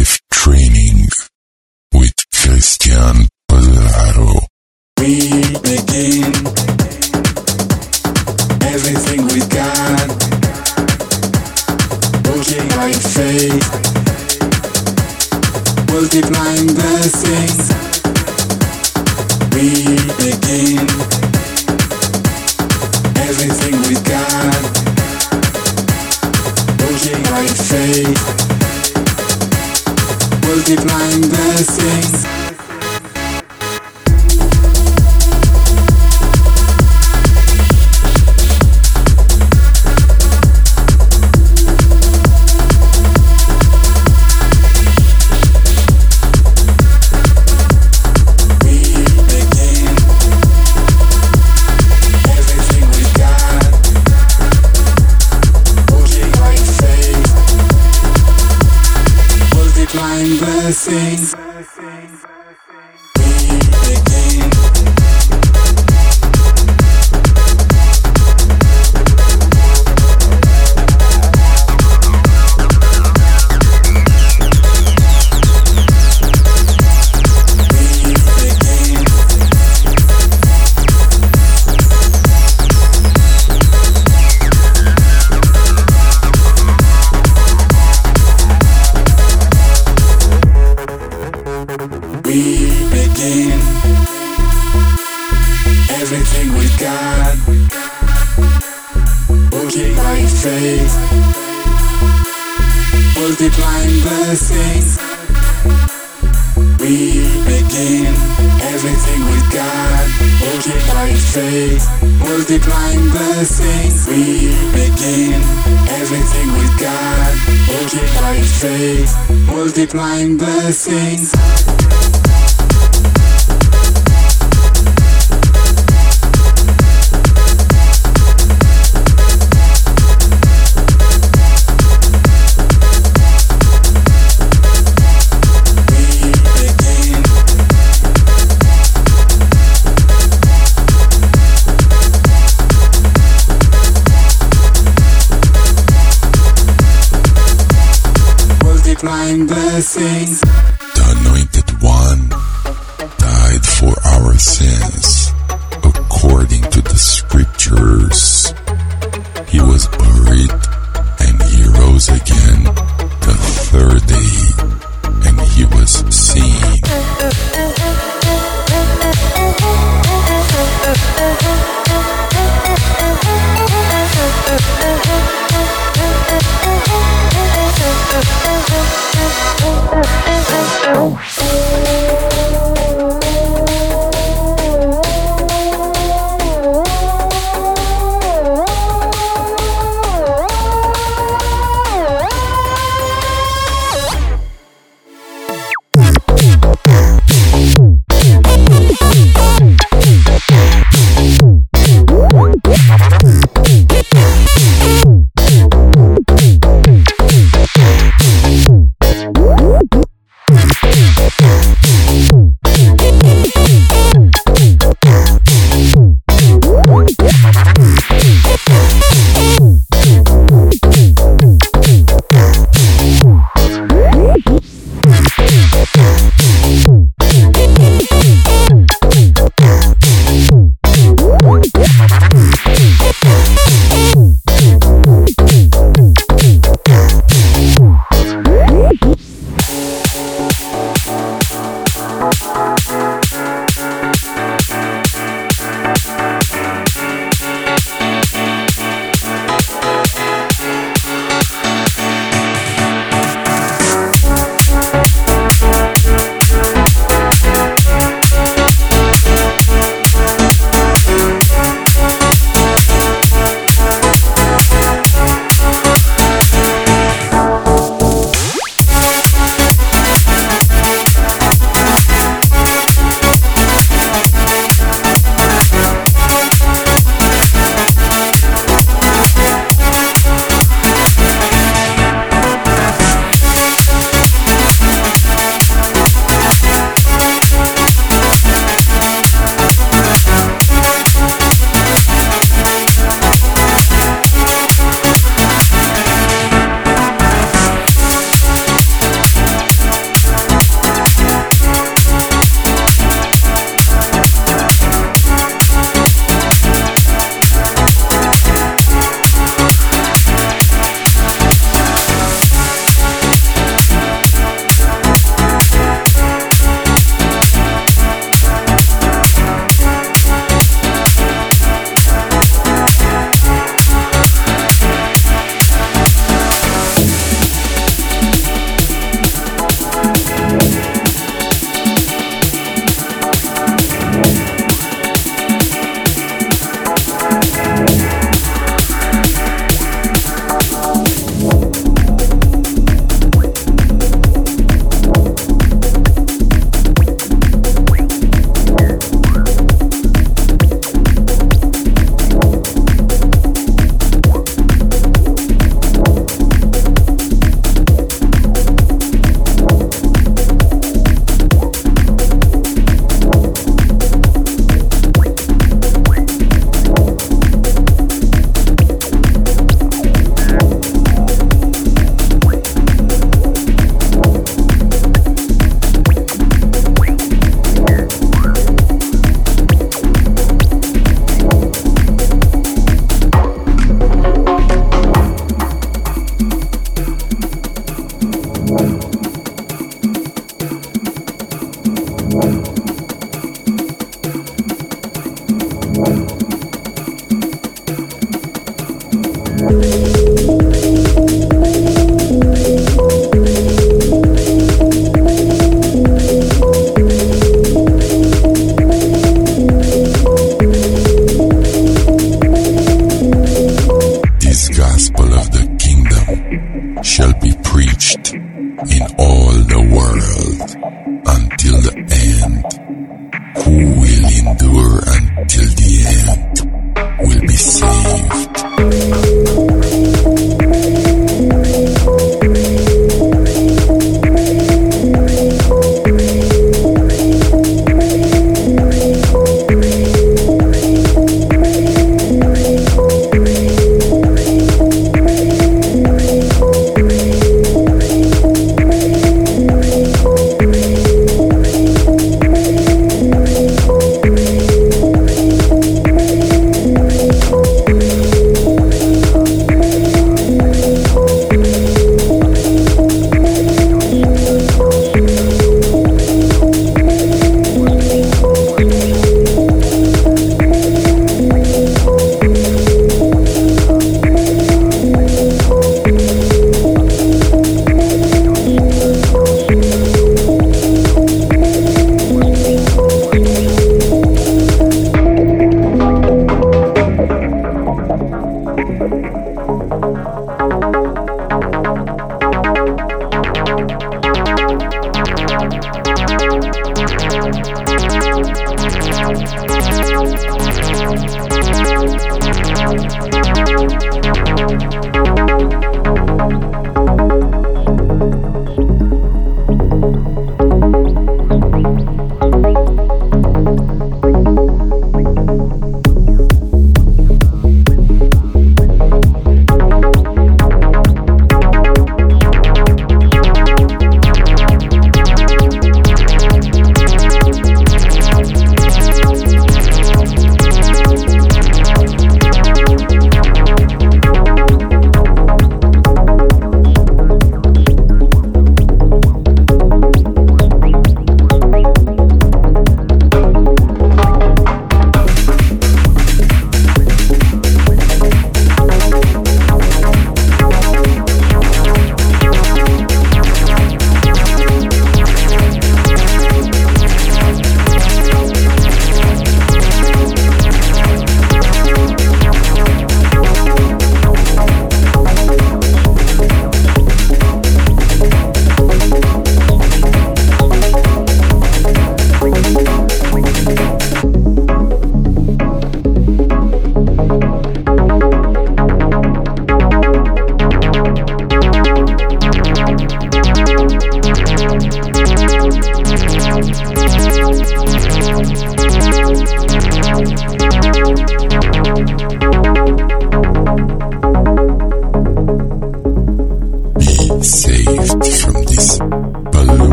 life training with Christian Paduraru. We begin Multiplying faith, multiplying blessings. We begin everything with God. by faith, multiplying blessings.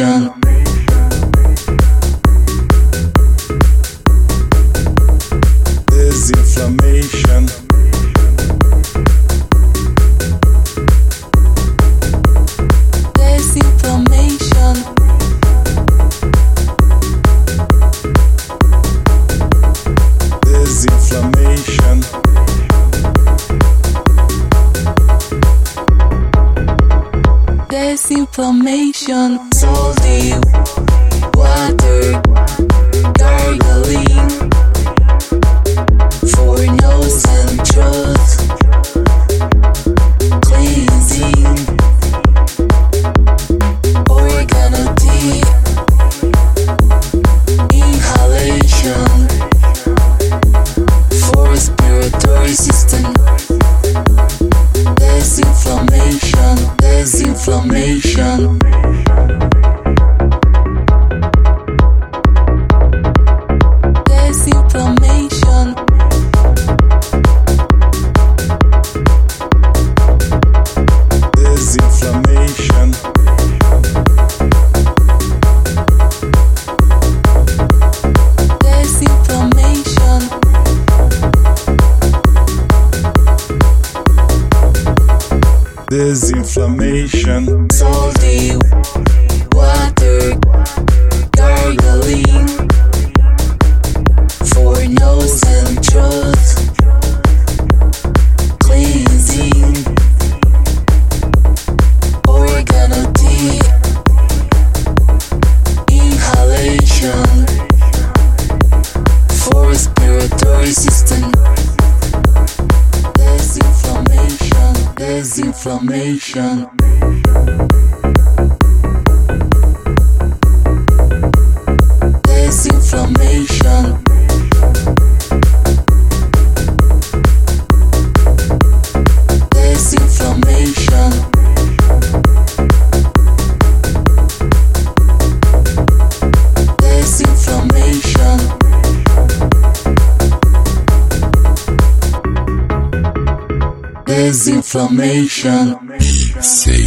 Disinflammation This inflammation. Salty water gargling for nose and throat. chama. Disinformation. Disinformation. Disinformation seis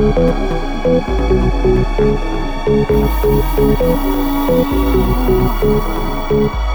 Thank you.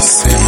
Sing.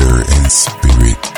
water and spirit.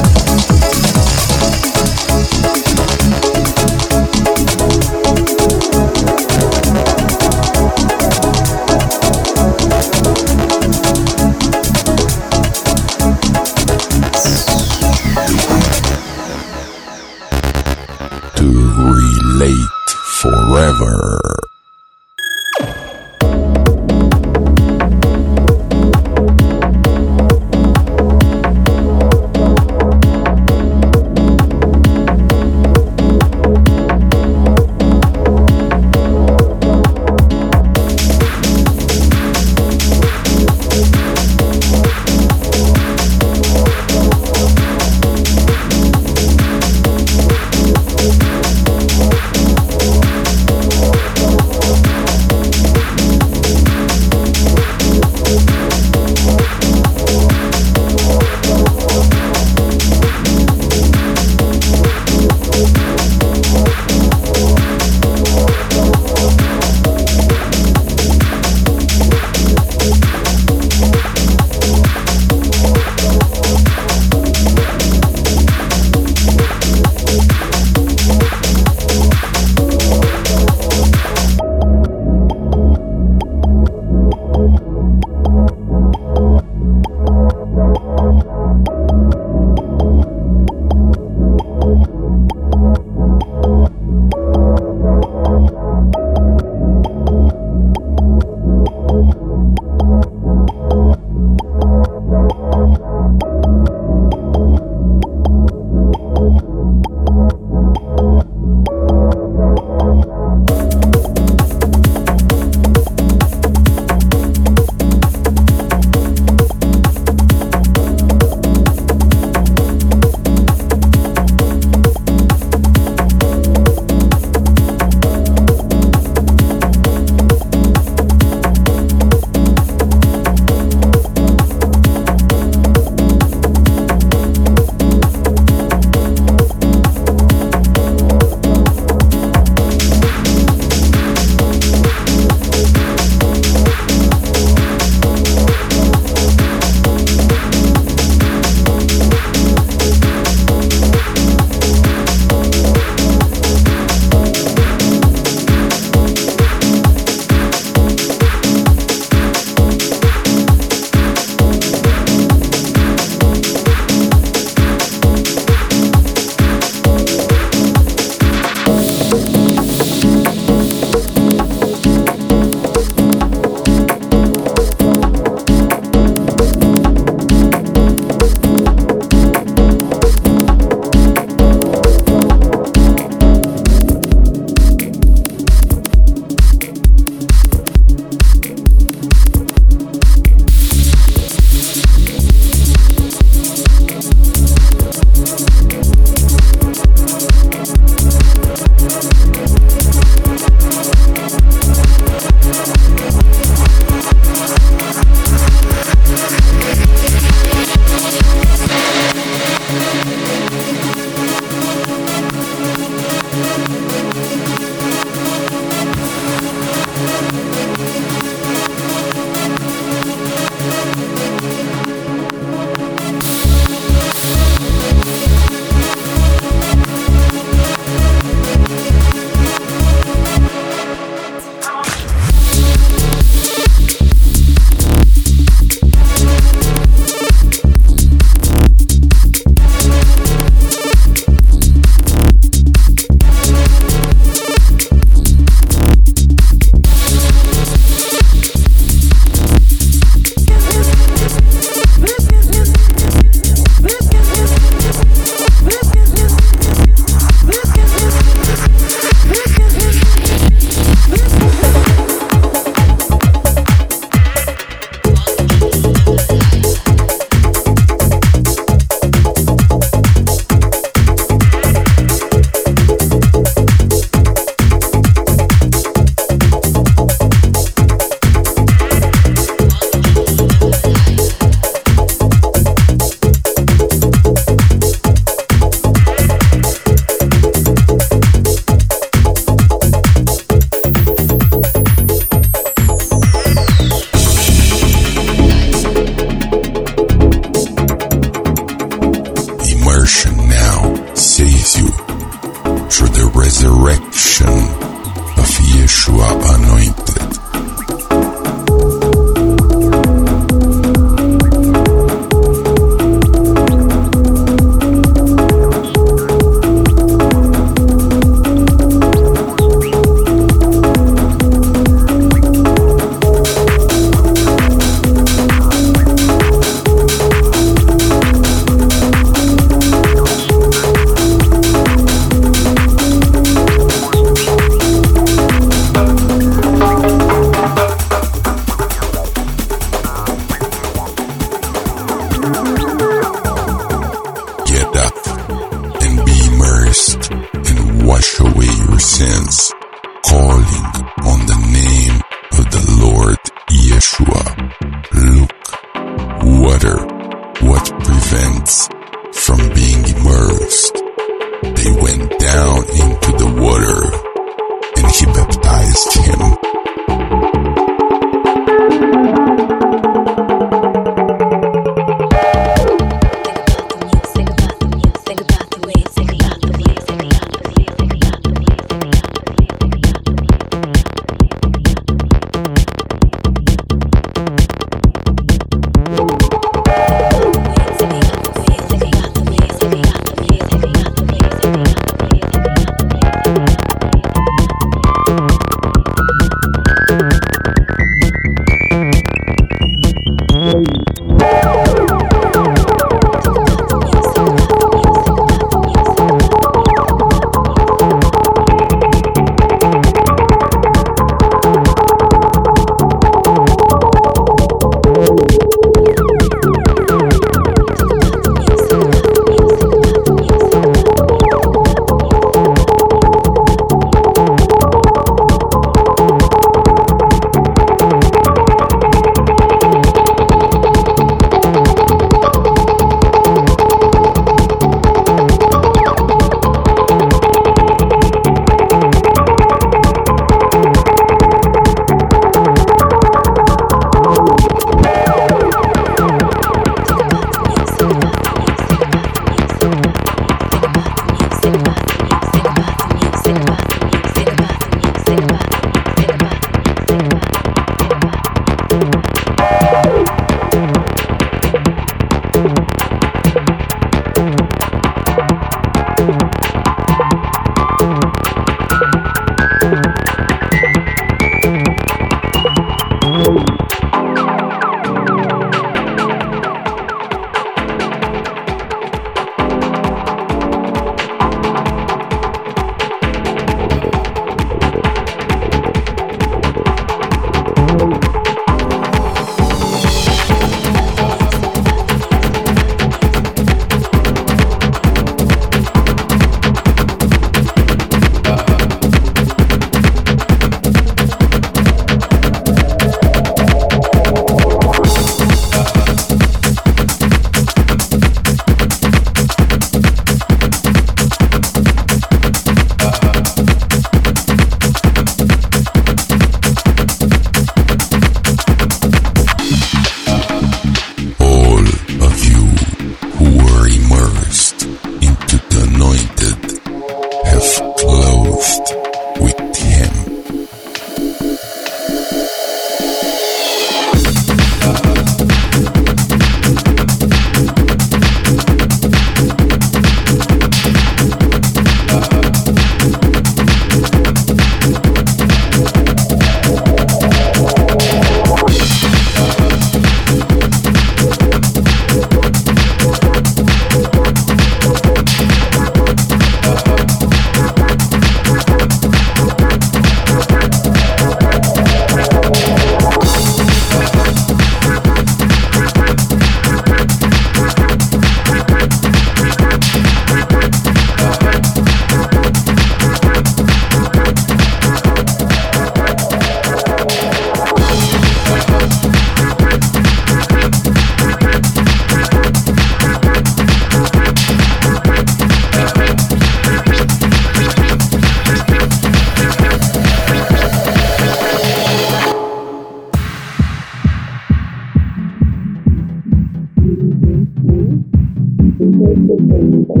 Universal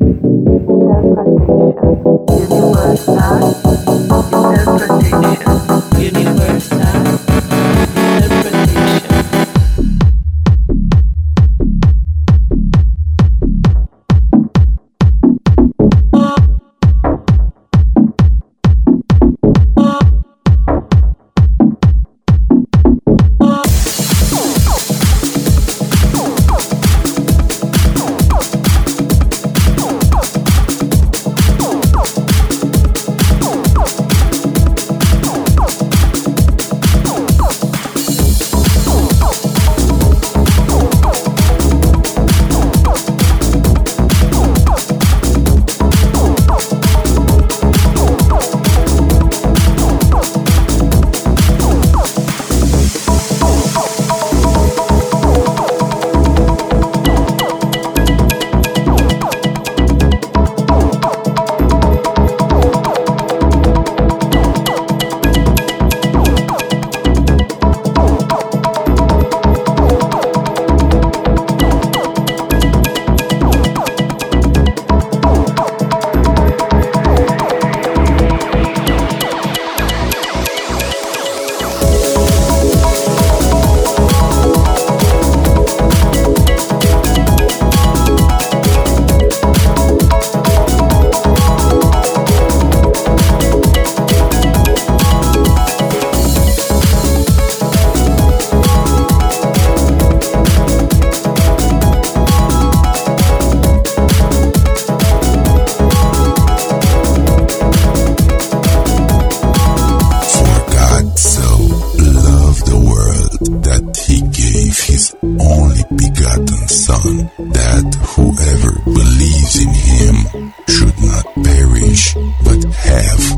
interpretation, universal interpretation. that he gave his only begotten Son, that whoever believes in him should not perish, but have